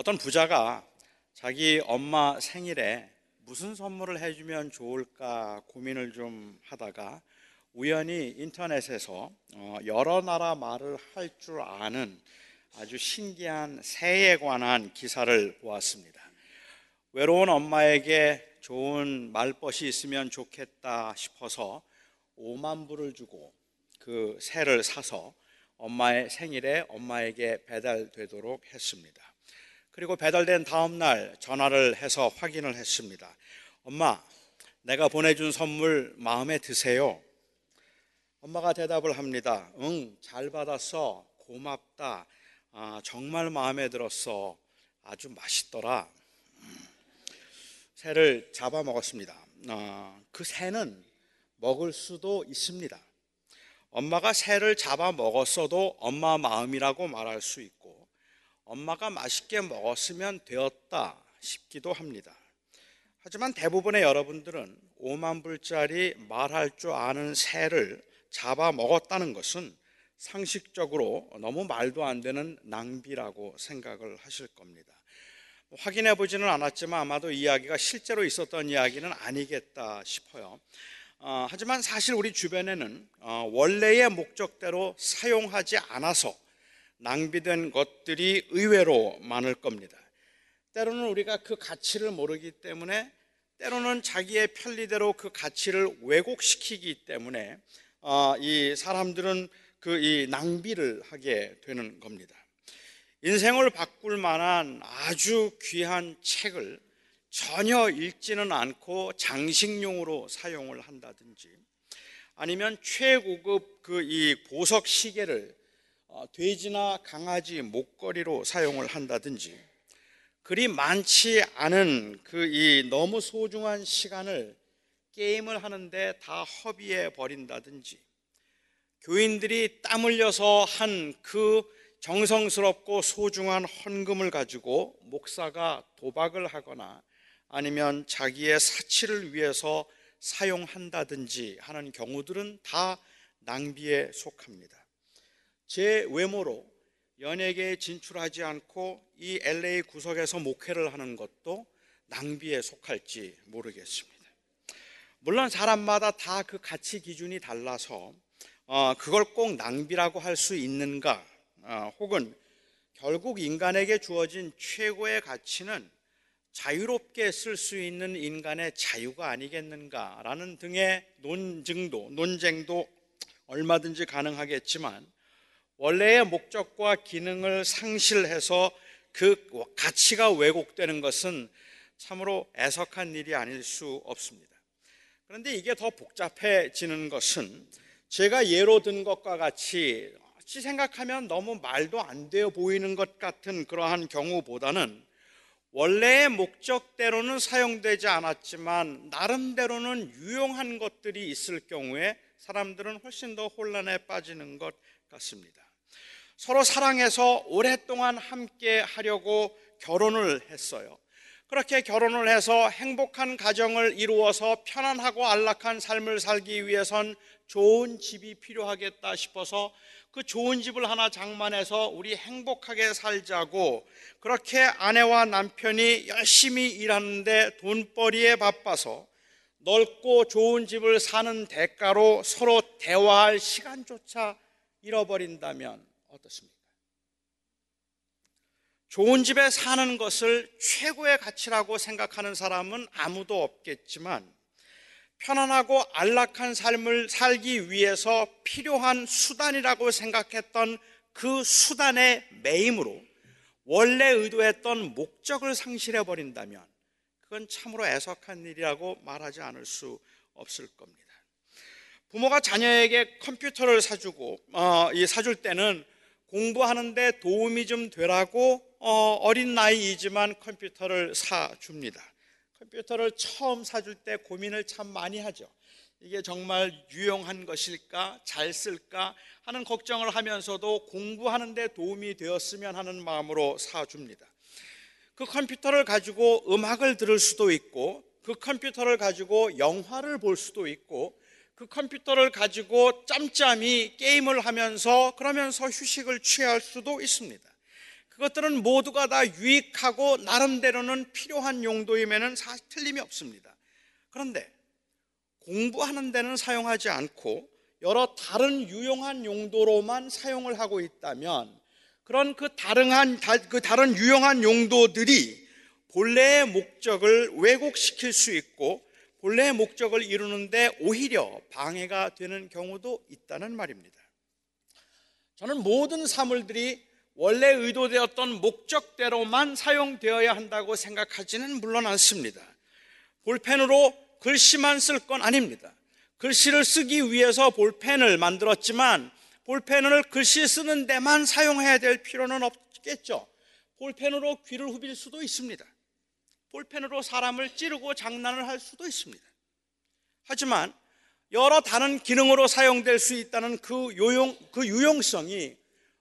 어떤 부자가 자기 엄마 생일에 무슨 선물을 해주면 좋을까 고민을 좀 하다가 우연히 인터넷에서 어, 여러 나라 말을 할 줄 아는 아주 신기한 새에 관한 기사를 보았습니다. 외로운 엄마에게 좋은 말벗이 있으면 좋겠다 싶어서 5만 불을 주고 그 새를 사서 엄마의 생일에 엄마에게 배달되도록 했습니다. 그리고 배달된 다음 날 전화를 해서 확인을 했습니다. 엄마, 내가 보내준 선물 마음에 드세요? 엄마가 대답을 합니다. 응, 잘 받았어. 고맙다. 아, 정말 마음에 들었어. 아주 맛있더라. 새를 잡아 먹었습니다. 아, 그 새는 먹을 수도 있습니다. 엄마가 새를 잡아 먹었어도 엄마 마음이라고 말할 수 있고, 엄마가 맛있게 먹었으면 되었다 싶기도 합니다. 하지만 대부분의 여러분들은 5만 불짜리 말할 줄 아는 새를 잡아 먹었다는 것은 상식적으로 너무 말도 안 되는 낭비라고 생각을 하실 겁니다. 확인해 보지는 않았지만 아마도 이야기가 실제로 있었던 이야기는 아니겠다 싶어요. 어, 하지만 사실 우리 주변에는 어, 원래의 목적대로 사용하지 않아서 낭비된 것들이 의외로 많을 겁니다. 때로는 우리가 그 가치를 모르기 때문에 때로는 자기의 편리대로 그 가치를 왜곡시키기 때문에 어, 이 사람들은 그 이 낭비를 하게 되는 겁니다. 인생을 바꿀 만한 아주 귀한 책을 전혀 읽지는 않고 장식용으로 사용을 한다든지 아니면 최고급 그 이 보석 시계를 어, 돼지나 강아지 목걸이로 사용을 한다든지 그리 많지 않은 그 이 너무 소중한 시간을 게임을 하는데 다 허비해 버린다든지 교인들이 땀 흘려서 한 그 정성스럽고 소중한 헌금을 가지고 목사가 도박을 하거나 아니면 자기의 사치를 위해서 사용한다든지 하는 경우들은 다 낭비에 속합니다. 제 외모로 연예계에 진출하지 않고 이 LA 구석에서 목회를 하는 것도 낭비에 속할지 모르겠습니다. 물론 사람마다 다 그 가치 기준이 달라서 어, 그걸 꼭 낭비라고 할 수 있는가, 어, 혹은 결국 인간에게 주어진 최고의 가치는 자유롭게 쓸 수 있는 인간의 자유가 아니겠는가라는 등의 논증도, 논쟁도 얼마든지 가능하겠지만 원래의 목적과 기능을 상실해서 그 가치가 왜곡되는 것은 참으로 애석한 일이 아닐 수 없습니다. 그런데 이게 더 복잡해지는 것은 제가 예로 든 것과 같이 어찌 생각하면 너무 말도 안 되어 보이는 것 같은 그러한 경우보다는 원래의 목적대로는 사용되지 않았지만 나름대로는 유용한 것들이 있을 경우에 사람들은 훨씬 더 혼란에 빠지는 것 같습니다. 서로 사랑해서 오랫동안 함께 하려고 결혼을 했어요. 그렇게 결혼을 해서 행복한 가정을 이루어서 편안하고 안락한 삶을 살기 위해선 좋은 집이 필요하겠다 싶어서 그 좋은 집을 하나 장만해서 우리 행복하게 살자고 그렇게 아내와 남편이 열심히 일하는데 돈벌이에 바빠서 넓고 좋은 집을 사는 대가로 서로 대화할 시간조차 잃어버린다면 어떻습니까? 좋은 집에 사는 것을 최고의 가치라고 생각하는 사람은 아무도 없겠지만 편안하고 안락한 삶을 살기 위해서 필요한 수단이라고 생각했던 그 수단의 매임으로 원래 의도했던 목적을 상실해 버린다면 그건 참으로 애석한 일이라고 말하지 않을 수 없을 겁니다. 부모가 자녀에게 컴퓨터를 사주고 어, 이 사줄 때는 공부하는데 도움이 좀 되라고 어, 어린 나이이지만 컴퓨터를 사줍니다. 컴퓨터를 처음 사줄 때 고민을 참 많이 하죠. 이게 정말 유용한 것일까, 잘 쓸까 하는 걱정을 하면서도 공부하는데 도움이 되었으면 하는 마음으로 사줍니다. 그 컴퓨터를 가지고 음악을 들을 수도 있고, 그 컴퓨터를 가지고 영화를 볼 수도 있고, 그 컴퓨터를 가지고 짬짬이 게임을 하면서 그러면서 휴식을 취할 수도 있습니다. 그것들은 모두가 다 유익하고 나름대로는 필요한 용도임에는 사실 틀림이 없습니다. 그런데 공부하는 데는 사용하지 않고 여러 다른 유용한 용도로만 사용을 하고 있다면 그런 그 다른한 그 다른 유용한 용도들이 본래의 목적을 왜곡시킬 수 있고 본래의 목적을 이루는데 오히려 방해가 되는 경우도 있다는 말입니다. 저는 모든 사물들이 원래 의도되었던 목적대로만 사용되어야 한다고 생각하지는 물론 않습니다. 볼펜으로 글씨만 쓸 건 아닙니다. 글씨를 쓰기 위해서 볼펜을 만들었지만 볼펜을 글씨 쓰는 데만 사용해야 될 필요는 없겠죠. 볼펜으로 귀를 후빌 수도 있습니다. 볼펜으로 사람을 찌르고 장난을 할 수도 있습니다. 하지만 여러 다른 기능으로 사용될 수 있다는 그 요용, 그 유용성이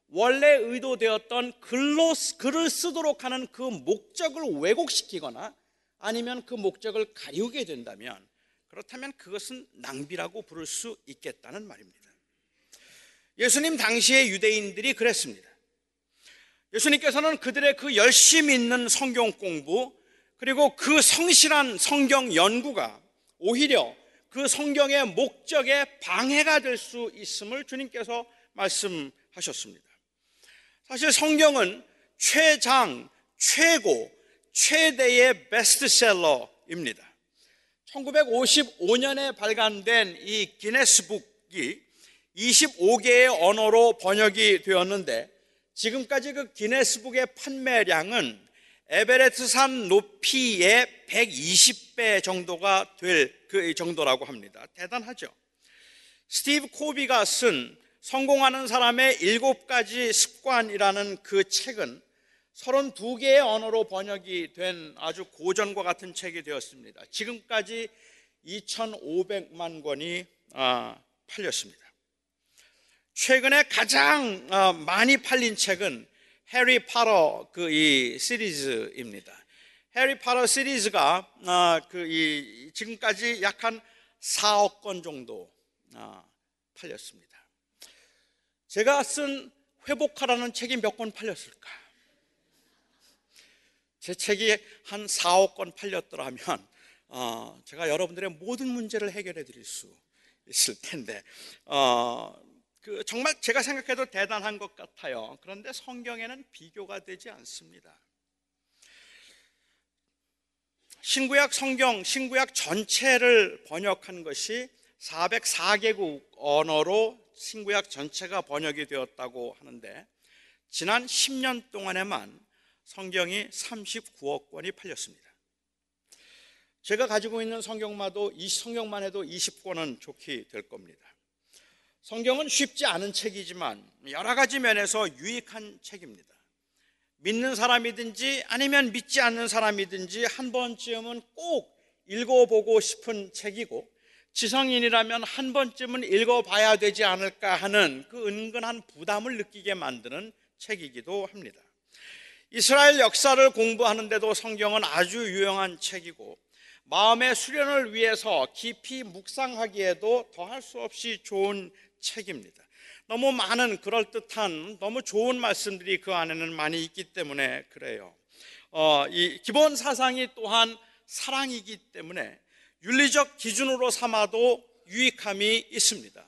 원래 의도되었던 글로, 글을 쓰도록 하는 그 목적을 왜곡시키거나 아니면 그 목적을 가리우게 된다면 그렇다면 그것은 낭비라고 부를 수 있겠다는 말입니다. 예수님 당시의 유대인들이 그랬습니다. 예수님께서는 그들의 그 열심히 있는 성경 공부 그리고 그 성실한 성경 연구가 오히려 그 성경의 목적에 방해가 될 수 있음을 주님께서 말씀하셨습니다. 사실 성경은 최장, 최고, 최대의 베스트셀러입니다. 1955년에 발간된 이 기네스북이 25개의 언어로 번역이 되었는데 지금까지 그 기네스북의 판매량은 에베레스트산 높이의 120배 정도가 될 그 정도라고 합니다. 대단하죠. 스티브 코비가 쓴 성공하는 사람의 일곱 가지 습관이라는 그 책은 32개의 언어로 번역이 된 아주 고전과 같은 책이 되었습니다. 지금까지 2,500만 권이 아, 팔렸습니다. 최근에 가장 아, 많이 팔린 책은 해리 파러 그 이 시리즈입니다. 해리 파러 시리즈가 아, 그이 지금까지 약 한 4억 권 정도 아, 팔렸습니다. 제가 쓴 회복하라는 책이 몇 권 팔렸을까? 제 책이 한 4억 권 팔렸더라면 어, 제가 여러분들의 모든 문제를 해결해 드릴 수 있을 텐데 어, 그 정말 제가 생각해도 대단한 것 같아요. 그런데 성경에는 비교가 되지 않습니다. 신구약 성경, 신구약 전체를 번역한 것이 404개국 언어로 신구약 전체가 번역이 되었다고 하는데 지난 10년 동안에만 성경이 39억 권이 팔렸습니다. 제가 가지고 있는 성경마도 이 성경만 해도 20권은 좋게 될 겁니다. 성경은 쉽지 않은 책이지만 여러 가지 면에서 유익한 책입니다. 믿는 사람이든지 아니면 믿지 않는 사람이든지 한 번쯤은 꼭 읽어보고 싶은 책이고 지성인이라면 한 번쯤은 읽어봐야 되지 않을까 하는 그 은근한 부담을 느끼게 만드는 책이기도 합니다. 이스라엘 역사를 공부하는데도 성경은 아주 유용한 책이고 마음의 수련을 위해서 깊이 묵상하기에도 더할 수 없이 좋은 책입니다. 너무 많은 그럴듯한 너무 좋은 말씀들이 그 안에는 많이 있기 때문에 그래요. 어, 이 기본 사상이 또한 사랑이기 때문에 윤리적 기준으로 삼아도 유익함이 있습니다.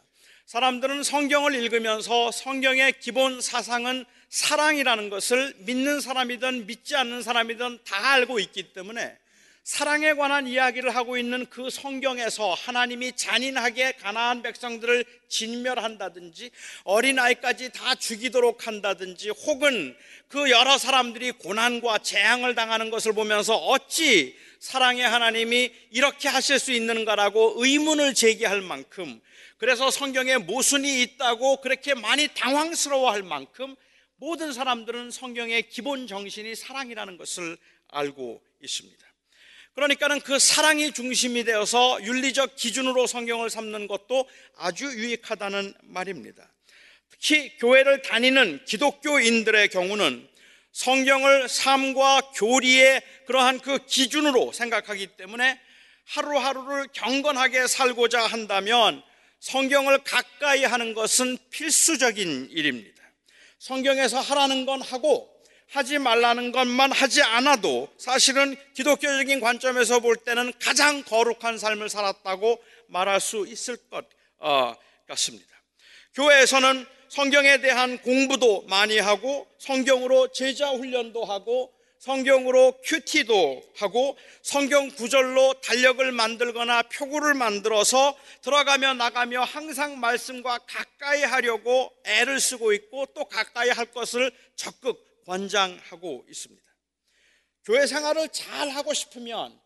사람들은 성경을 읽으면서 성경의 기본 사상은 사랑이라는 것을 믿는 사람이든 믿지 않는 사람이든 다 알고 있기 때문에 사랑에 관한 이야기를 하고 있는 그 성경에서 하나님이 잔인하게 가나안 백성들을 진멸한다든지 어린아이까지 다 죽이도록 한다든지 혹은 그 여러 사람들이 고난과 재앙을 당하는 것을 보면서 어찌 사랑의 하나님이 이렇게 하실 수 있는가라고 의문을 제기할 만큼 그래서 성경에 모순이 있다고 그렇게 많이 당황스러워할 만큼 모든 사람들은 성경의 기본 정신이 사랑이라는 것을 알고 있습니다. 그러니까는 그 사랑이 중심이 되어서 윤리적 기준으로 성경을 삼는 것도 아주 유익하다는 말입니다. 특히 교회를 다니는 기독교인들의 경우는 성경을 삶과 교리의 그러한 그 기준으로 생각하기 때문에 하루하루를 경건하게 살고자 한다면 성경을 가까이 하는 것은 필수적인 일입니다. 성경에서 하라는 건 하고 하지 말라는 것만 하지 않아도 사실은 기독교적인 관점에서 볼 때는 가장 거룩한 삶을 살았다고 말할 수 있을 것 어, 같습니다. 교회에서는 성경에 대한 공부도 많이 하고 성경으로 제자 훈련도 하고 성경으로 큐티도 하고 성경 구절로 달력을 만들거나 표구를 만들어서 들어가며 나가며 항상 말씀과 가까이 하려고 애를 쓰고 있고 또 가까이 할 것을 적극 권장하고 있습니다. 교회 생활을 잘 하고 싶으면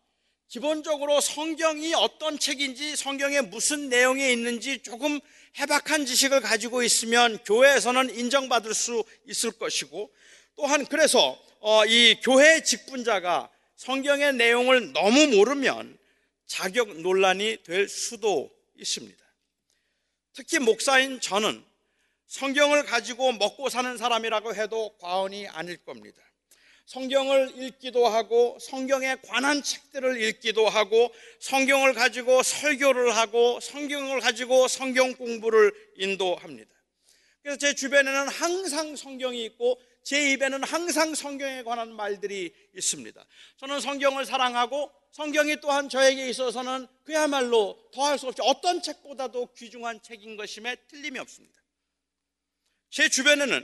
기본적으로 성경이 어떤 책인지 성경에 무슨 내용이 있는지 조금 해박한 지식을 가지고 있으면 교회에서는 인정받을 수 있을 것이고 또한 그래서 어, 이 교회 직분자가 성경의 내용을 너무 모르면 자격 논란이 될 수도 있습니다. 특히 목사인 저는 성경을 가지고 먹고 사는 사람이라고 해도 과언이 아닐 겁니다. 성경을 읽기도 하고 성경에 관한 책들을 읽기도 하고 성경을 가지고 설교를 하고 성경을 가지고 성경 공부를 인도합니다. 그래서 제 주변에는 항상 성경이 있고 제 입에는 항상 성경에 관한 말들이 있습니다. 저는 성경을 사랑하고 성경이 또한 저에게 있어서는 그야말로 더할 수 없이 어떤 책보다도 귀중한 책인 것임에 틀림이 없습니다. 제 주변에는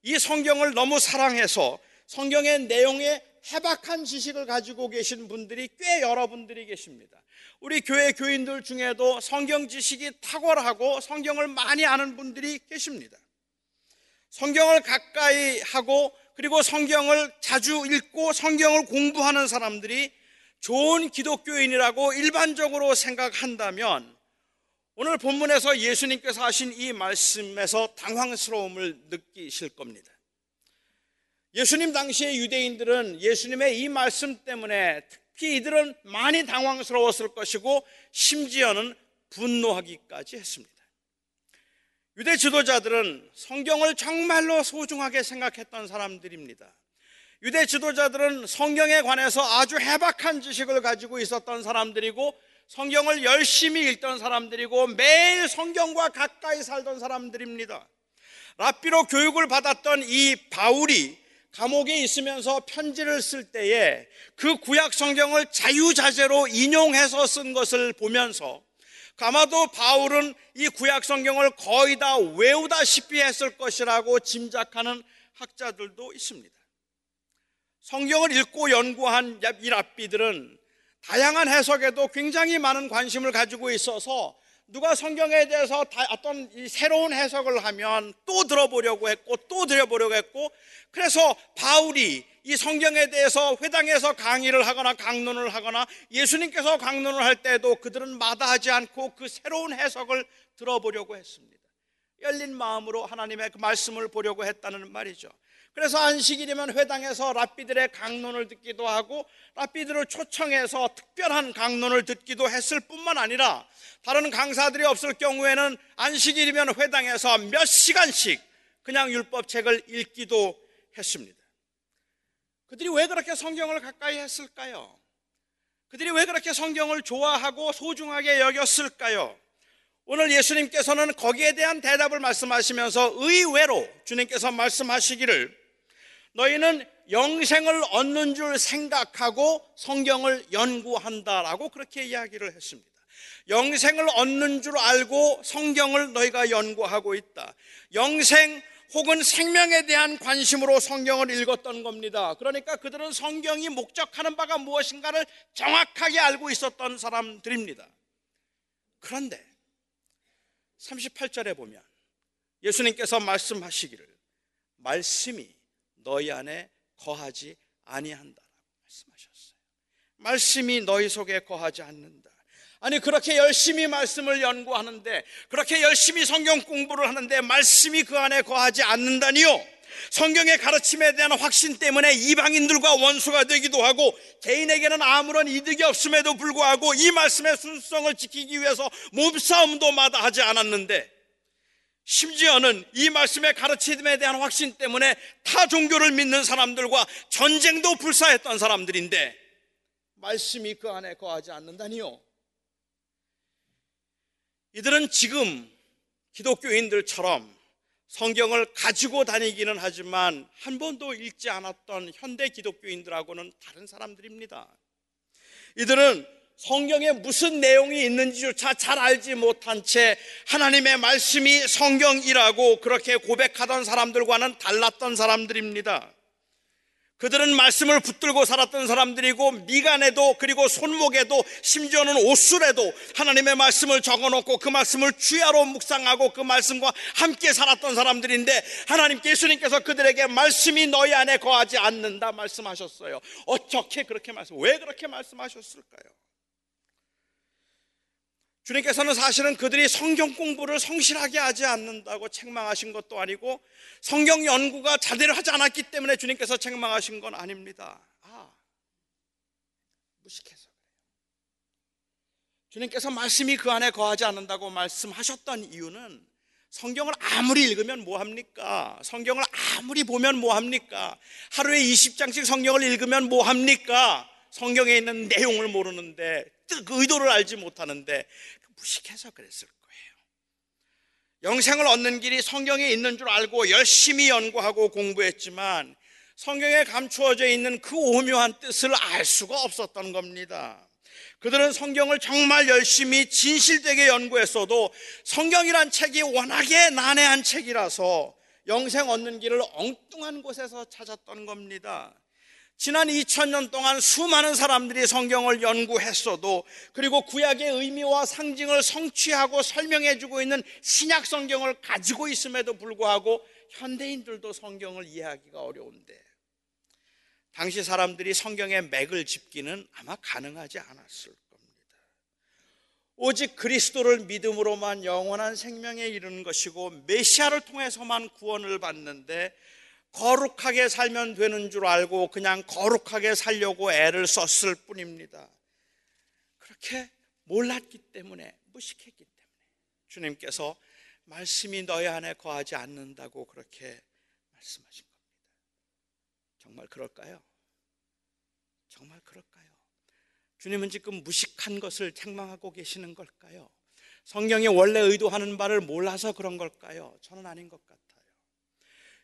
이 성경을 너무 사랑해서 성경의 내용에 해박한 지식을 가지고 계신 분들이 꽤 여러분들이 계십니다. 우리 교회 교인들 중에도 성경 지식이 탁월하고 성경을 많이 아는 분들이 계십니다. 성경을 가까이 하고 그리고 성경을 자주 읽고 성경을 공부하는 사람들이 좋은 기독교인이라고 일반적으로 생각한다면 오늘 본문에서 예수님께서 하신 이 말씀에서 당황스러움을 느끼실 겁니다. 예수님 당시의 유대인들은 예수님의 이 말씀 때문에 특히 이들은 많이 당황스러웠을 것이고 심지어는 분노하기까지 했습니다. 유대 지도자들은 성경을 정말로 소중하게 생각했던 사람들입니다. 유대 지도자들은 성경에 관해서 아주 해박한 지식을 가지고 있었던 사람들이고 성경을 열심히 읽던 사람들이고 매일 성경과 가까이 살던 사람들입니다. 랍비로 교육을 받았던 이 바울이 감옥에 있으면서 편지를 쓸 때에 그 구약 성경을 자유자재로 인용해서 쓴 것을 보면서 아마도 바울은 이 구약 성경을 거의 다 외우다시피 했을 것이라고 짐작하는 학자들도 있습니다. 성경을 읽고 연구한 이 랍비들은 다양한 해석에도 굉장히 많은 관심을 가지고 있어서 누가 성경에 대해서 어떤 새로운 해석을 하면 또 들어보려고 했고 또 들어보려고 했고 그래서 바울이 이 성경에 대해서 회당에서 강의를 하거나 강론을 하거나 예수님께서 강론을 할 때도 그들은 마다하지 않고 그 새로운 해석을 들어보려고 했습니다. 열린 마음으로 하나님의 그 말씀을 보려고 했다는 말이죠. 그래서 안식일이면 회당에서 랍비들의 강론을 듣기도 하고 랍비들을 초청해서 특별한 강론을 듣기도 했을 뿐만 아니라 다른 강사들이 없을 경우에는 안식일이면 회당에서 몇 시간씩 그냥 율법책을 읽기도 했습니다. 그들이 왜 그렇게 성경을 가까이 했을까요? 그들이 왜 그렇게 성경을 좋아하고 소중하게 여겼을까요? 오늘 예수님께서는 거기에 대한 대답을 말씀하시면서 의외로 주님께서 말씀하시기를 너희는 영생을 얻는 줄 생각하고 성경을 연구한다라고 그렇게 이야기를 했습니다. 영생을 얻는 줄 알고 성경을 너희가 연구하고 있다. 영생 혹은 생명에 대한 관심으로 성경을 읽었던 겁니다. 그러니까 그들은 성경이 목적하는 바가 무엇인가를 정확하게 알고 있었던 사람들입니다. 그런데 38절에 보면 예수님께서 말씀하시기를 말씀이 너희 안에 거하지 아니한다라고 말씀하셨어요. 말씀이 너희 속에 거하지 않는다. 아니 그렇게 열심히 말씀을 연구하는데 그렇게 열심히 성경 공부를 하는데 말씀이 그 안에 거하지 않는다니요. 성경의 가르침에 대한 확신 때문에 이방인들과 원수가 되기도 하고 개인에게는 아무런 이득이 없음에도 불구하고 이 말씀의 순수성을 지키기 위해서 몸싸움도 마다 하지 않았는데 심지어는 이 말씀의 가르침에 대한 확신 때문에 타 종교를 믿는 사람들과 전쟁도 불사했던 사람들인데 말씀이 그 안에 거하지 않는다니요. 이들은 지금 기독교인들처럼 성경을 가지고 다니기는 하지만 한 번도 읽지 않았던 현대 기독교인들하고는 다른 사람들입니다. 이들은 성경에 무슨 내용이 있는지조차 잘 알지 못한 채 하나님의 말씀이 성경이라고 그렇게 고백하던 사람들과는 달랐던 사람들입니다. 그들은 말씀을 붙들고 살았던 사람들이고 미간에도 그리고 손목에도 심지어는 옷술에도 하나님의 말씀을 적어놓고 그 말씀을 주야로 묵상하고 그 말씀과 함께 살았던 사람들인데 하나님께 예수님께서 그들에게 말씀이 너희 안에 거하지 않는다 말씀하셨어요. 어떻게 그렇게 말씀? 왜 그렇게 말씀하셨을까요? 주님께서는 사실은 그들이 성경 공부를 성실하게 하지 않는다고 책망하신 것도 아니고 성경 연구가 제대로 하지 않았기 때문에 주님께서 책망하신 건 아닙니다. 아, 무식해서. 주님께서 말씀이 그 안에 거하지 않는다고 말씀하셨던 이유는 성경을 아무리 읽으면 뭐합니까? 성경을 아무리 보면 뭐합니까? 하루에 20장씩 성경을 읽으면 뭐합니까? 성경에 있는 내용을 모르는데 그 의도를 알지 못하는데 무식해서 그랬을 거예요. 영생을 얻는 길이 성경에 있는 줄 알고 열심히 연구하고 공부했지만 성경에 감추어져 있는 그 오묘한 뜻을 알 수가 없었던 겁니다. 그들은 성경을 정말 열심히 진실되게 연구했어도 성경이란 책이 워낙에 난해한 책이라서 영생 얻는 길을 엉뚱한 곳에서 찾았던 겁니다. 지난 2000년 동안 수많은 사람들이 성경을 연구했어도 그리고 구약의 의미와 상징을 성취하고 설명해 주고 있는 신약 성경을 가지고 있음에도 불구하고 현대인들도 성경을 이해하기가 어려운데 당시 사람들이 성경의 맥을 짚기는 아마 가능하지 않았을 겁니다. 오직 그리스도를 믿음으로만 영원한 생명에 이르는 것이고 메시아를 통해서만 구원을 받는데 거룩하게 살면 되는 줄 알고 그냥 거룩하게 살려고 애를 썼을 뿐입니다. 그렇게 몰랐기 때문에, 무식했기 때문에 주님께서 말씀이 너희 안에 거하지 않는다고 그렇게 말씀하신 겁니다. 정말 그럴까요? 정말 그럴까요? 주님은 지금 무식한 것을 책망하고 계시는 걸까요? 성경이 원래 의도하는 바를 몰라서 그런 걸까요? 저는 아닌 것 같아요.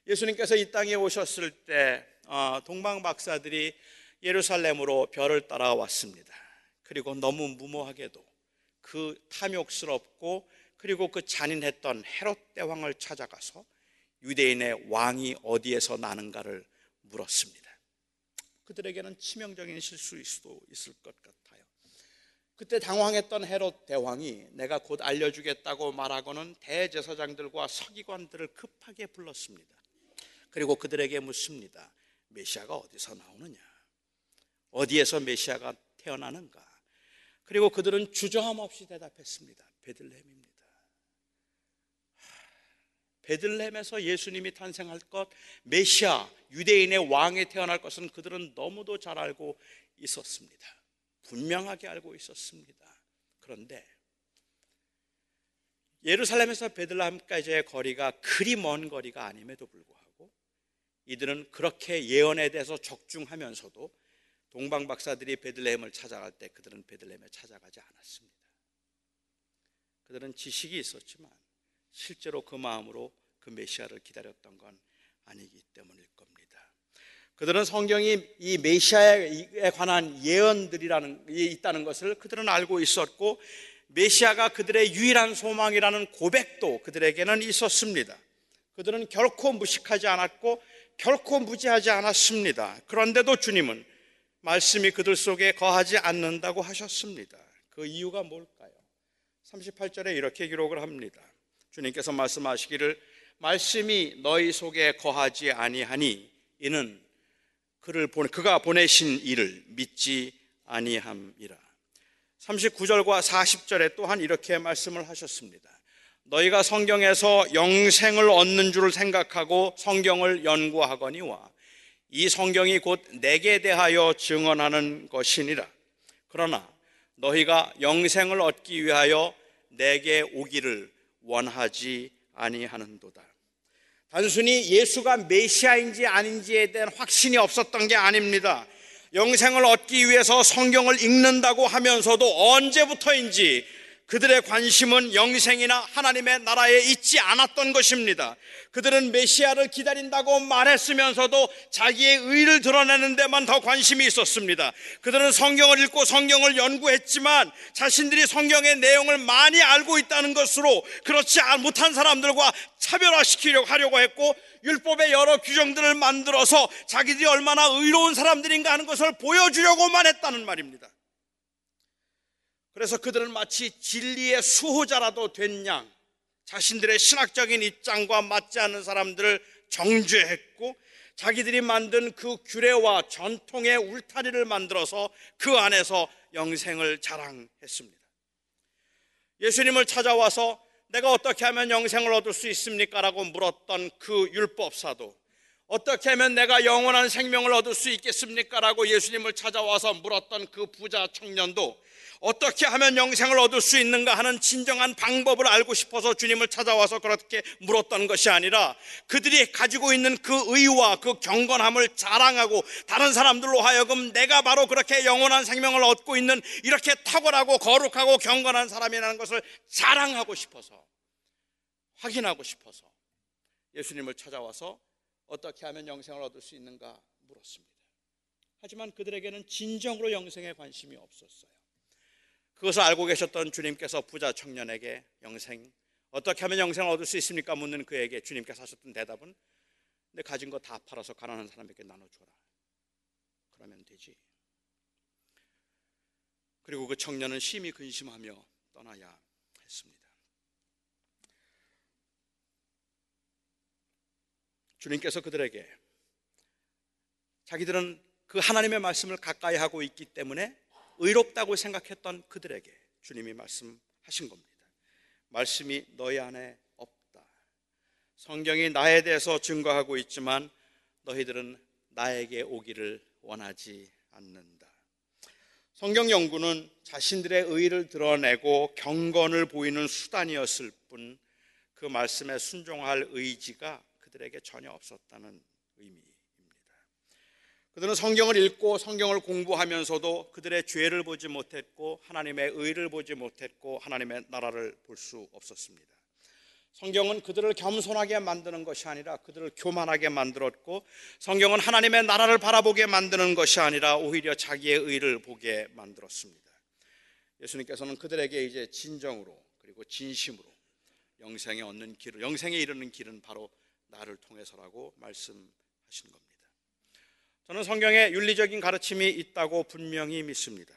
예수님께서 이 땅에 오셨을 때 어, 동방 박사들이 예루살렘으로 별을 따라왔습니다. 그리고 너무 무모하게도 그 탐욕스럽고 그리고 그 잔인했던 헤롯 대왕을 찾아가서 유대인의 왕이 어디에서 나는가를 물었습니다. 그들에게는 치명적인 실수일 수도 있을 것 같아요. 그때 당황했던 헤롯 대왕이 내가 곧 알려주겠다고 말하고는 대제사장들과 서기관들을 급하게 불렀습니다. 그리고 그들에게 묻습니다. 메시아가 어디서 나오느냐? 어디에서 메시아가 태어나는가? 그리고 그들은 주저함 없이 대답했습니다. 베들레헴입니다. 베들레헴에서 예수님이 탄생할 것, 메시아, 유대인의 왕이 태어날 것은 그들은 너무도 잘 알고 있었습니다. 분명하게 알고 있었습니다. 그런데 예루살렘에서 베들레헴까지의 거리가 그리 먼 거리가 아님에도 불구하고 이들은 그렇게 예언에 대해서 적중하면서도 동방 박사들이 베들레헴을 찾아갈 때 그들은 베들레헴에 찾아가지 않았습니다. 그들은 지식이 있었지만 실제로 그 마음으로 그 메시아를 기다렸던 건 아니기 때문일 겁니다. 그들은 성경이 이 메시아에 관한 예언들이라는 있다는 것을 그들은 알고 있었고 메시아가 그들의 유일한 소망이라는 고백도 그들에게는 있었습니다. 그들은 결코 무식하지 않았고 결코 무지하지 않았습니다. 그런데도 주님은 말씀이 그들 속에 거하지 않는다고 하셨습니다. 그 이유가 뭘까요? 38절에 이렇게 기록을 합니다. 주님께서 말씀하시기를 말씀이 너희 속에 거하지 아니하니 이는 그를 보내, 그가 보내신 이를 믿지 아니함이라. 39절과 40절에 또한 이렇게 말씀을 하셨습니다. 너희가 성경에서 영생을 얻는 줄을 생각하고 성경을 연구하거니와 이 성경이 곧 내게 대하여 증언하는 것이니라. 그러나 너희가 영생을 얻기 위하여 내게 오기를 원하지 아니하는도다. 단순히 예수가 메시아인지 아닌지에 대한 확신이 없었던 게 아닙니다. 영생을 얻기 위해서 성경을 읽는다고 하면서도 언제부터인지 그들의 관심은 영생이나 하나님의 나라에 있지 않았던 것입니다. 그들은 메시아를 기다린다고 말했으면서도 자기의 의를 드러내는 데만 더 관심이 있었습니다. 그들은 성경을 읽고 성경을 연구했지만 자신들이 성경의 내용을 많이 알고 있다는 것으로 그렇지 못한 사람들과 차별화시키려고 하려고 했고 율법의 여러 규정들을 만들어서 자기들이 얼마나 의로운 사람들인가 하는 것을 보여주려고만 했다는 말입니다. 그래서 그들은 마치 진리의 수호자라도 된 양, 자신들의 신학적인 입장과 맞지 않는 사람들을 정죄했고 자기들이 만든 그 규례와 전통의 울타리를 만들어서 그 안에서 영생을 자랑했습니다. 예수님을 찾아와서 내가 어떻게 하면 영생을 얻을 수 있습니까? 라고 물었던 그 율법사도 어떻게 하면 내가 영원한 생명을 얻을 수 있겠습니까? 라고 예수님을 찾아와서 물었던 그 부자 청년도 어떻게 하면 영생을 얻을 수 있는가 하는 진정한 방법을 알고 싶어서 주님을 찾아와서 그렇게 물었던 것이 아니라 그들이 가지고 있는 그 의와 그 경건함을 자랑하고 다른 사람들로 하여금 내가 바로 그렇게 영원한 생명을 얻고 있는 이렇게 탁월하고 거룩하고 경건한 사람이라는 것을 자랑하고 싶어서 확인하고 싶어서 예수님을 찾아와서 어떻게 하면 영생을 얻을 수 있는가 물었습니다. 하지만 그들에게는 진정으로 영생에 관심이 없었어요. 그것을 알고 계셨던 주님께서 부자 청년에게 영생 어떻게 하면 영생을 얻을 수 있습니까? 묻는 그에게 주님께서 하셨던 대답은 내 가진 거 다 팔아서 가난한 사람에게 나눠줘라. 그러면 되지. 그리고 그 청년은 심히 근심하며 떠나야 했습니다. 주님께서 그들에게 자기들은 그 하나님의 말씀을 가까이 하고 있기 때문에 의롭다고 생각했던 그들에게 주님이 말씀하신 겁니다. 말씀이 너희 안에 없다. 성경이 나에 대해서 증거하고 있지만 너희들은 나에게 오기를 원하지 않는다. 성경 연구는 자신들의 의를 드러내고 경건을 보이는 수단이었을 뿐 그 말씀에 순종할 의지가 그들에게 전혀 없었다는 의미. 그들은 성경을 읽고 성경을 공부하면서도 그들의 죄를 보지 못했고 하나님의 의를 보지 못했고 하나님의 나라를 볼 수 없었습니다. 성경은 그들을 겸손하게 만드는 것이 아니라 그들을 교만하게 만들었고 성경은 하나님의 나라를 바라보게 만드는 것이 아니라 오히려 자기의 의를 보게 만들었습니다. 예수님께서는 그들에게 이제 진정으로 그리고 진심으로 영생에 얻는 길을 영생에 이르는 길은 바로 나를 통해서라고 말씀하신 겁니다. 저는 성경에 윤리적인 가르침이 있다고 분명히 믿습니다.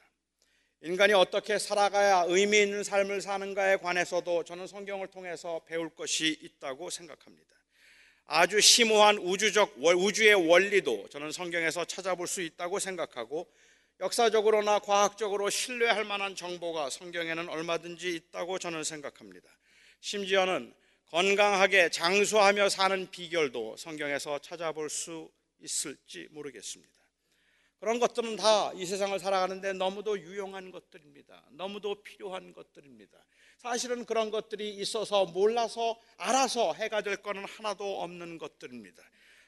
인간이 어떻게 살아가야 의미 있는 삶을 사는가에 관해서도 저는 성경을 통해서 배울 것이 있다고 생각합니다. 아주 심오한 우주적 우주의 원리도 저는 성경에서 찾아볼 수 있다고 생각하고 역사적으로나 과학적으로 신뢰할 만한 정보가 성경에는 얼마든지 있다고 저는 생각합니다. 심지어는 건강하게 장수하며 사는 비결도 성경에서 찾아볼 수 있을지 모르겠습니다. 그런 것들은 다 이 세상을 살아가는데 너무도 유용한 것들입니다. 너무도 필요한 것들입니다. 사실은 그런 것들이 있어서 몰라서 알아서 해가 될 거는 하나도 없는 것들입니다.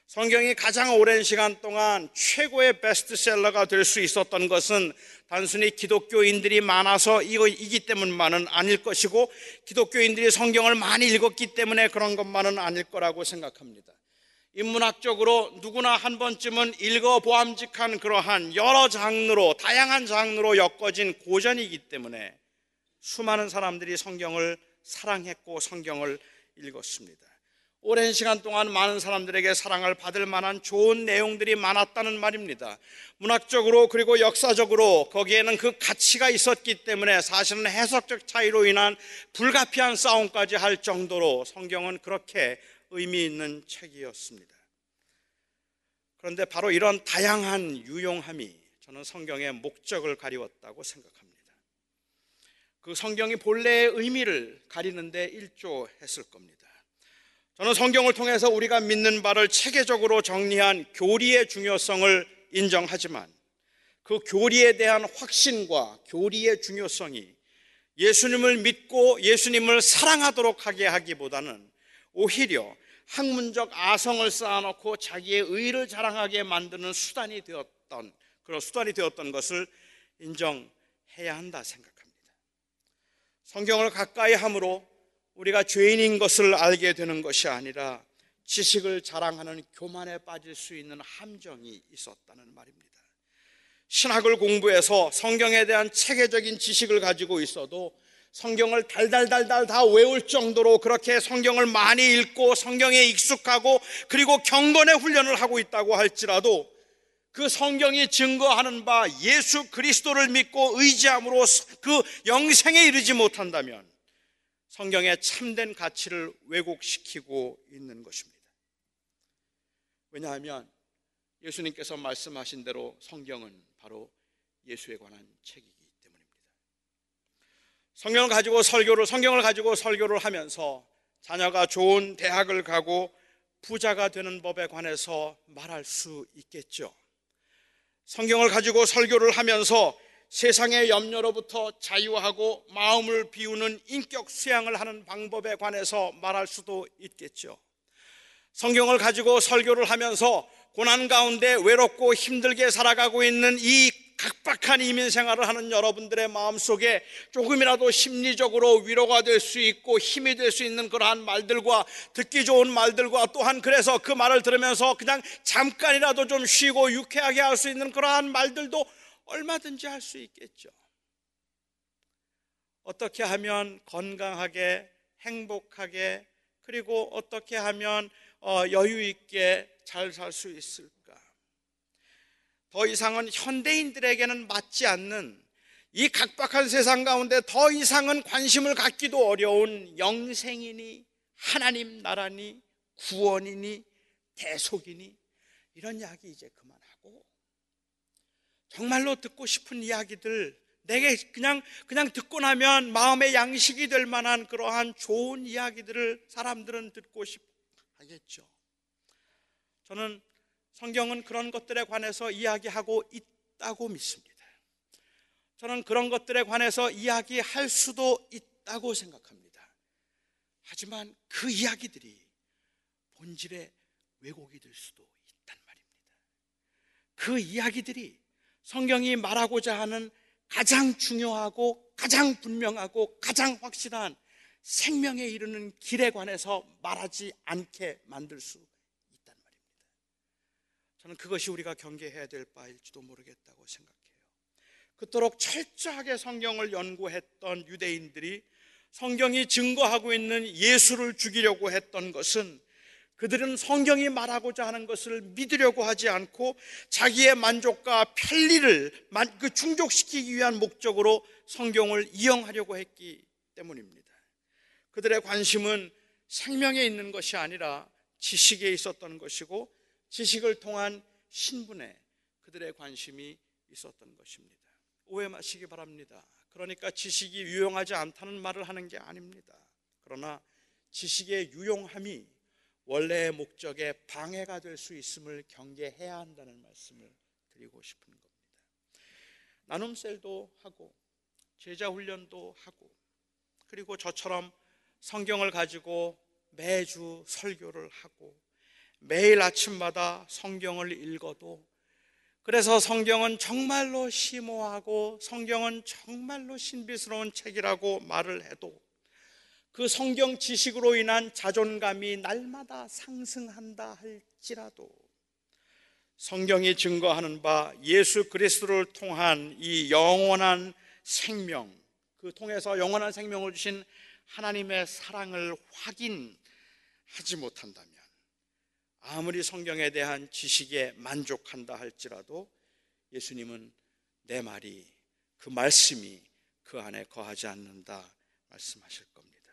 성경이 가장 오랜 시간 동안 최고의 베스트셀러가 될 수 있었던 것은 단순히 기독교인들이 많아서 이기 때문만은 아닐 것이고 기독교인들이 성경을 많이 읽었기 때문에 그런 것만은 아닐 거라고 생각합니다. 인문학적으로 누구나 한 번쯤은 읽어보암직한 그러한 여러 장르로 다양한 장르로 엮어진 고전이기 때문에 수많은 사람들이 성경을 사랑했고 성경을 읽었습니다. 오랜 시간 동안 많은 사람들에게 사랑을 받을 만한 좋은 내용들이 많았다는 말입니다. 문학적으로 그리고 역사적으로 거기에는 그 가치가 있었기 때문에 사실은 해석적 차이로 인한 불가피한 싸움까지 할 정도로 성경은 그렇게 의미 있는 책이었습니다. 그런데 바로 이런 다양한 유용함이 저는 성경의 목적을 가리웠다고 생각합니다. 그 성경이 본래의 의미를 가리는데 일조했을 겁니다. 저는 성경을 통해서 우리가 믿는 바를 체계적으로 정리한 교리의 중요성을 인정하지만 그 교리에 대한 확신과 교리의 중요성이 예수님을 믿고 예수님을 사랑하도록 하게 하기보다는 오히려 학문적 아성을 쌓아놓고 자기의 의를 자랑하게 만드는 수단이 되었던 그런 수단이 되었던 것을 인정해야 한다 생각합니다. 성경을 가까이 함으로 우리가 죄인인 것을 알게 되는 것이 아니라 지식을 자랑하는 교만에 빠질 수 있는 함정이 있었다는 말입니다. 신학을 공부해서 성경에 대한 체계적인 지식을 가지고 있어도 성경을 달달달달 다 외울 정도로 그렇게 성경을 많이 읽고 성경에 익숙하고 그리고 경건의 훈련을 하고 있다고 할지라도 그 성경이 증거하는 바 예수 그리스도를 믿고 의지함으로 그 영생에 이르지 못한다면 성경의 참된 가치를 왜곡시키고 있는 것입니다. 왜냐하면 예수님께서 말씀하신 대로 성경은 바로 예수에 관한 때문입니다. 성경을 가지고 설교를 성경을 가지고 설교를 하면서 자녀가 좋은 대학을 가고 부자가 되는 법에 관해서 말할 수 있겠죠. 성경을 가지고 설교를 하면서 세상의 염려로부터 자유하고 마음을 비우는 인격 수양을 하는 방법에 관해서 말할 수도 있겠죠. 성경을 가지고 설교를 하면서 고난 가운데 외롭고 힘들게 살아가고 있는 이 각박한 이민 생활을 하는 여러분들의 마음 속에 조금이라도 심리적으로 위로가 될 수 있고 힘이 될 수 있는 그러한 말들과 듣기 좋은 말들과 또한 그래서 그 말을 들으면서 그냥 잠깐이라도 좀 쉬고 유쾌하게 할 수 있는 그러한 말들도 얼마든지 할 수 있겠죠. 어떻게 하면 건강하게 행복하게 그리고 어떻게 하면 어, 여유 있게 잘 살 수 있을까? 더 이상은 현대인들에게는 맞지 않는 이 각박한 세상 가운데 더 이상은 관심을 갖기도 어려운 영생이니 하나님 나라니 구원이니 대속이니 이런 이야기 이제 그만하고 정말로 듣고 싶은 이야기들 내게 그냥 그냥 듣고 나면 마음의 양식이 될 만한 그러한 좋은 이야기들을 사람들은 듣고 싶어 하겠죠. 저는 성경은 그런 것들에 관해서 이야기하고 있다고 믿습니다. 저는 그런 것들에 관해서 이야기할 수도 있다고 생각합니다. 하지만 그 이야기들이 본질의 왜곡이 될 수도 있단 말입니다. 그 이야기들이 성경이 말하고자 하는 가장 중요하고 가장 분명하고 가장 확실한 생명에 이르는 길에 관해서 말하지 않게 만들 수 저는 그것이 우리가 경계해야 될 바일지도 모르겠다고 생각해요. 그토록 철저하게 성경을 연구했던 유대인들이 성경이 증거하고 있는 예수를 죽이려고 했던 것은 그들은 성경이 말하고자 하는 것을 믿으려고 하지 않고 자기의 만족과 편리를 그 충족시키기 위한 목적으로 성경을 이용하려고 했기 때문입니다. 그들의 관심은 생명에 있는 것이 아니라 지식에 있었던 것이고 지식을 통한 신분에 그들의 관심이 있었던 것입니다. 오해 마시기 바랍니다. 그러니까 지식이 유용하지 않다는 말을 하는 게 아닙니다. 그러나 지식의 유용함이 원래의 목적에 방해가 될 수 있음을 경계해야 한다는 말씀을 드리고 싶은 겁니다. 나눔셀도 하고 제자 훈련도 하고 그리고 저처럼 성경을 가지고 매주 설교를 하고 매일 아침마다 성경을 읽어도 그래서 성경은 정말로 심오하고 성경은 정말로 신비스러운 책이라고 말을 해도 그 성경 지식으로 인한 자존감이 날마다 상승한다 할지라도 성경이 증거하는 바 예수 그리스도를 통한 이 영원한 생명 그 통해서 영원한 생명을 주신 하나님의 사랑을 확인하지 못한다면 아무리 성경에 대한 지식에 만족한다 할지라도 예수님은 내 말이 그 말씀이 그 안에 거하지 않는다 말씀하실 겁니다.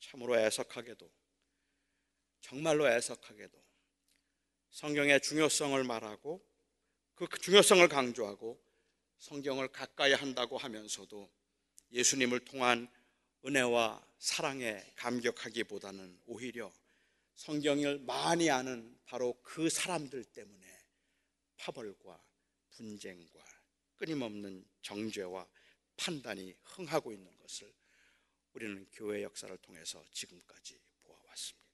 참으로 애석하게도 정말로 애석하게도 성경의 중요성을 말하고 그 중요성을 강조하고 성경을 가까이 한다고 하면서도 예수님을 통한 은혜와 사랑에 감격하기보다는 오히려 성경을 많이 아는 바로 그 사람들 때문에 파벌과 분쟁과 끊임없는 정죄와 판단이 흥하고 있는 것을 우리는 교회 역사를 통해서 지금까지 보아왔습니다.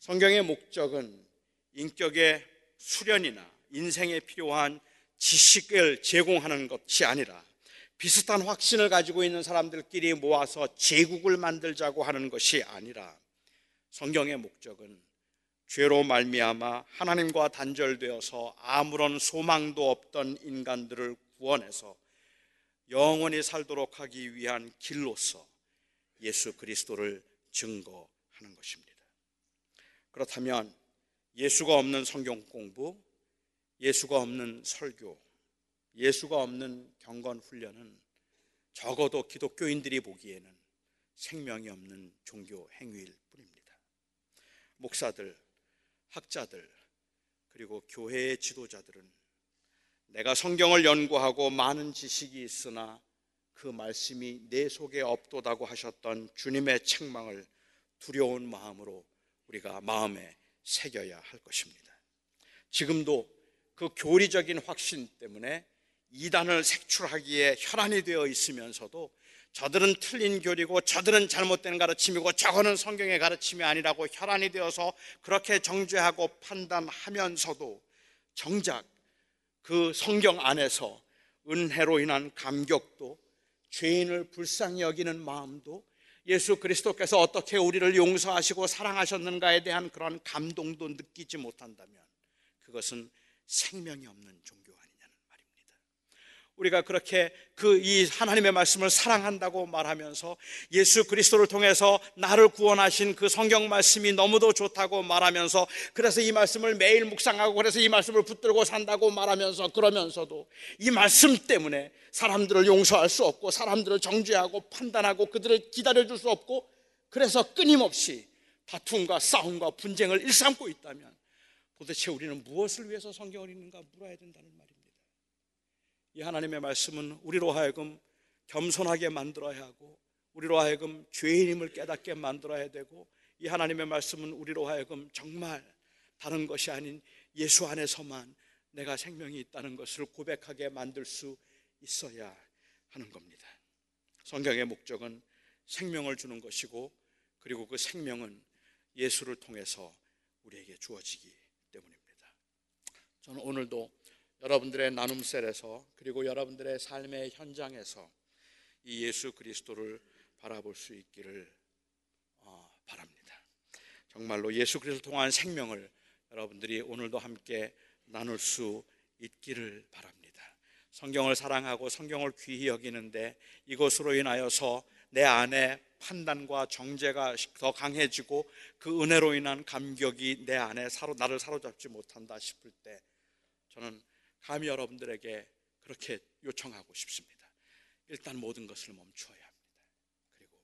성경의 목적은 인격의 수련이나 인생에 필요한 지식을 제공하는 것이 아니라 비슷한 확신을 가지고 있는 사람들끼리 모아서 제국을 만들자고 하는 것이 아니라 성경의 목적은 죄로 말미암아 하나님과 단절되어서 아무런 소망도 없던 인간들을 구원해서 영원히 살도록 하기 위한 길로서 예수 그리스도를 증거하는 것입니다. 그렇다면 예수가 없는 성경 공부, 예수가 없는 설교, 예수가 없는 경건 훈련은 적어도 기독교인들이 보기에는 생명이 없는 종교 행위일 뿐입니다. 목사들, 학자들, 그리고 교회의 지도자들은 내가 성경을 연구하고 많은 지식이 있으나 그 말씀이 내 속에 없도다고 하셨던 주님의 책망을 두려운 마음으로 우리가 마음에 새겨야 할 것입니다. 지금도 그 교리적인 확신 때문에 이단을 색출하기에 혈안이 되어 있으면서도 저들은 틀린 교리고 저들은 잘못된 가르침이고 저거는 성경의 가르침이 아니라고 혈안이 되어서 그렇게 정죄하고 판단하면서도 정작 그 성경 안에서 은혜로 인한 감격도 죄인을 불쌍히 여기는 마음도 예수 그리스도께서 어떻게 우리를 용서하시고 사랑하셨는가에 대한 그런 감동도 느끼지 못한다면 그것은 생명이 없는 종교 아니냐는 말입니다. 우리가 그렇게 그 이 하나님의 말씀을 사랑한다고 말하면서 예수 그리스도를 통해서 나를 구원하신 그 성경 말씀이 너무도 좋다고 말하면서 그래서 이 말씀을 매일 묵상하고 그래서 이 말씀을 붙들고 산다고 말하면서 그러면서도 이 말씀 때문에 사람들을 용서할 수 없고 사람들을 정죄하고 판단하고 그들을 기다려 줄 수 없고 그래서 끊임없이 다툼과 싸움과 분쟁을 일삼고 있다면 도대체 우리는 무엇을 위해서 성경을 읽는가 물어야 된다는 말입니다. 이 하나님의 말씀은 우리로 하여금 겸손하게 만들어야 하고 우리로 하여금 죄인임을 깨닫게 만들어야 되고 이 하나님의 말씀은 우리로 하여금 정말 다른 것이 아닌 예수 안에서만 내가 생명이 있다는 것을 고백하게 만들 수 있어야 하는 겁니다. 성경의 목적은 생명을 주는 것이고 그리고 그 생명은 예수를 통해서 우리에게 주어지기 때문입니다. 저는 오늘도 여러분들의 나눔셀에서 그리고 여러분들의 삶의 현장에서 이 예수 그리스도를 바라볼 수 있기를 어, 바랍니다. 정말로 예수 그리스도를 통한 생명을 여러분들이 오늘도 함께 나눌 수 있기를 바랍니다. 성경을 사랑하고 성경을 귀히 여기는데 이것으로 인하여서 내 안에 판단과 정죄가 더 강해지고 그 은혜로 인한 감격이 내 안에 나를 사로잡지 못한다 싶을 때 저는 감히 여러분들에게 그렇게 요청하고 싶습니다. 일단 모든 것을 멈추어야 합니다. 그리고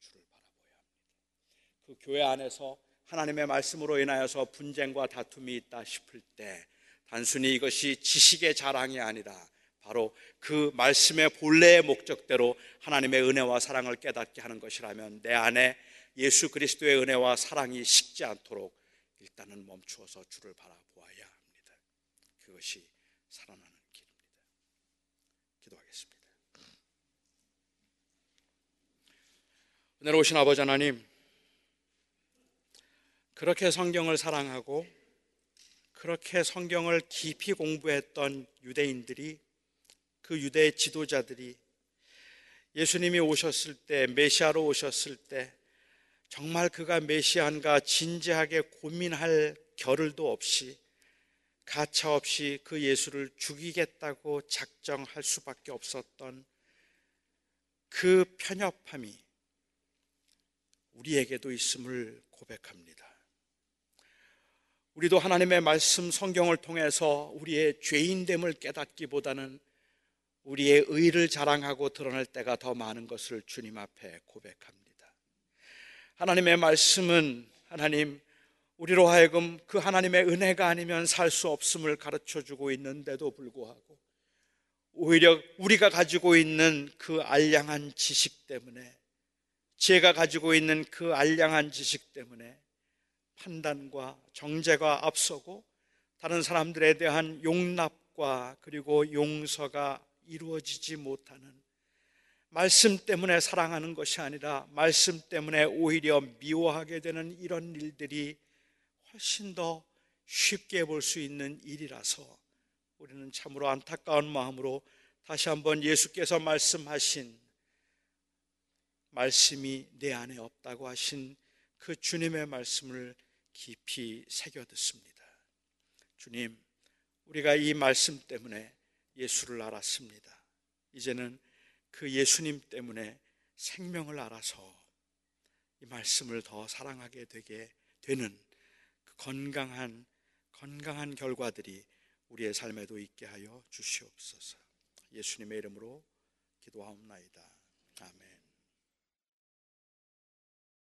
주를 바라보아야 합니다. 그 교회 안에서 하나님의 말씀으로 인하여서 분쟁과 다툼이 있다 싶을 때 단순히 이것이 지식의 자랑이 아니라 바로 그 말씀의 본래의 목적대로 하나님의 은혜와 사랑을 깨닫게 하는 것이라면 내 안에 예수 그리스도의 은혜와 사랑이 식지 않도록 일단은 멈추어서 주를 바라보아야 합니다. 그것이 살아나는 길입니다. 기도하겠습니다. 은혜로우신 아버지 하나님, 그렇게 성경을 사랑하고 그렇게 성경을 깊이 공부했던 유대인들이 그 유대 지도자들이 예수님이 오셨을 때, 메시아로 오셨을 때, 정말 그가 메시아인가 진지하게 고민할 겨를도 없이, 가차 없이 그 예수를 죽이겠다고 작정할 수밖에 없었던 그 편협함이 우리에게도 있음을 고백합니다. 우리도 하나님의 말씀 성경을 통해서 우리의 죄인됨을 깨닫기보다는 우리의 의를 자랑하고 드러낼 때가 더 많은 것을 주님 앞에 고백합니다. 하나님의 말씀은 하나님 우리로 하여금 그 하나님의 은혜가 아니면 살 수 없음을 가르쳐 주고 있는데도 불구하고 오히려 우리가 가지고 있는 그 알량한 지식 때문에 제가 가지고 있는 그 알량한 지식 때문에 판단과 정죄가 앞서고 다른 사람들에 대한 용납과 그리고 용서가 이루어지지 못하는 말씀 때문에 사랑하는 것이 아니라 말씀 때문에 오히려 미워하게 되는 이런 일들이 훨씬 더 쉽게 볼 수 있는 일이라서 우리는 참으로 안타까운 마음으로 다시 한번 예수께서 말씀하신 말씀이 내 안에 없다고 하신 그 주님의 말씀을 깊이 새겨 듣습니다. 주님, 우리가 이 말씀 때문에 예수를 알았습니다. 이제는 그 예수님 때문에 생명을 알아서 이 말씀을 더 사랑하게 되게 되는 그 건강한 건강한 결과들이 우리의 삶에도 있게 하여 주시옵소서. 예수님의 이름으로 기도하옵나이다. 아멘.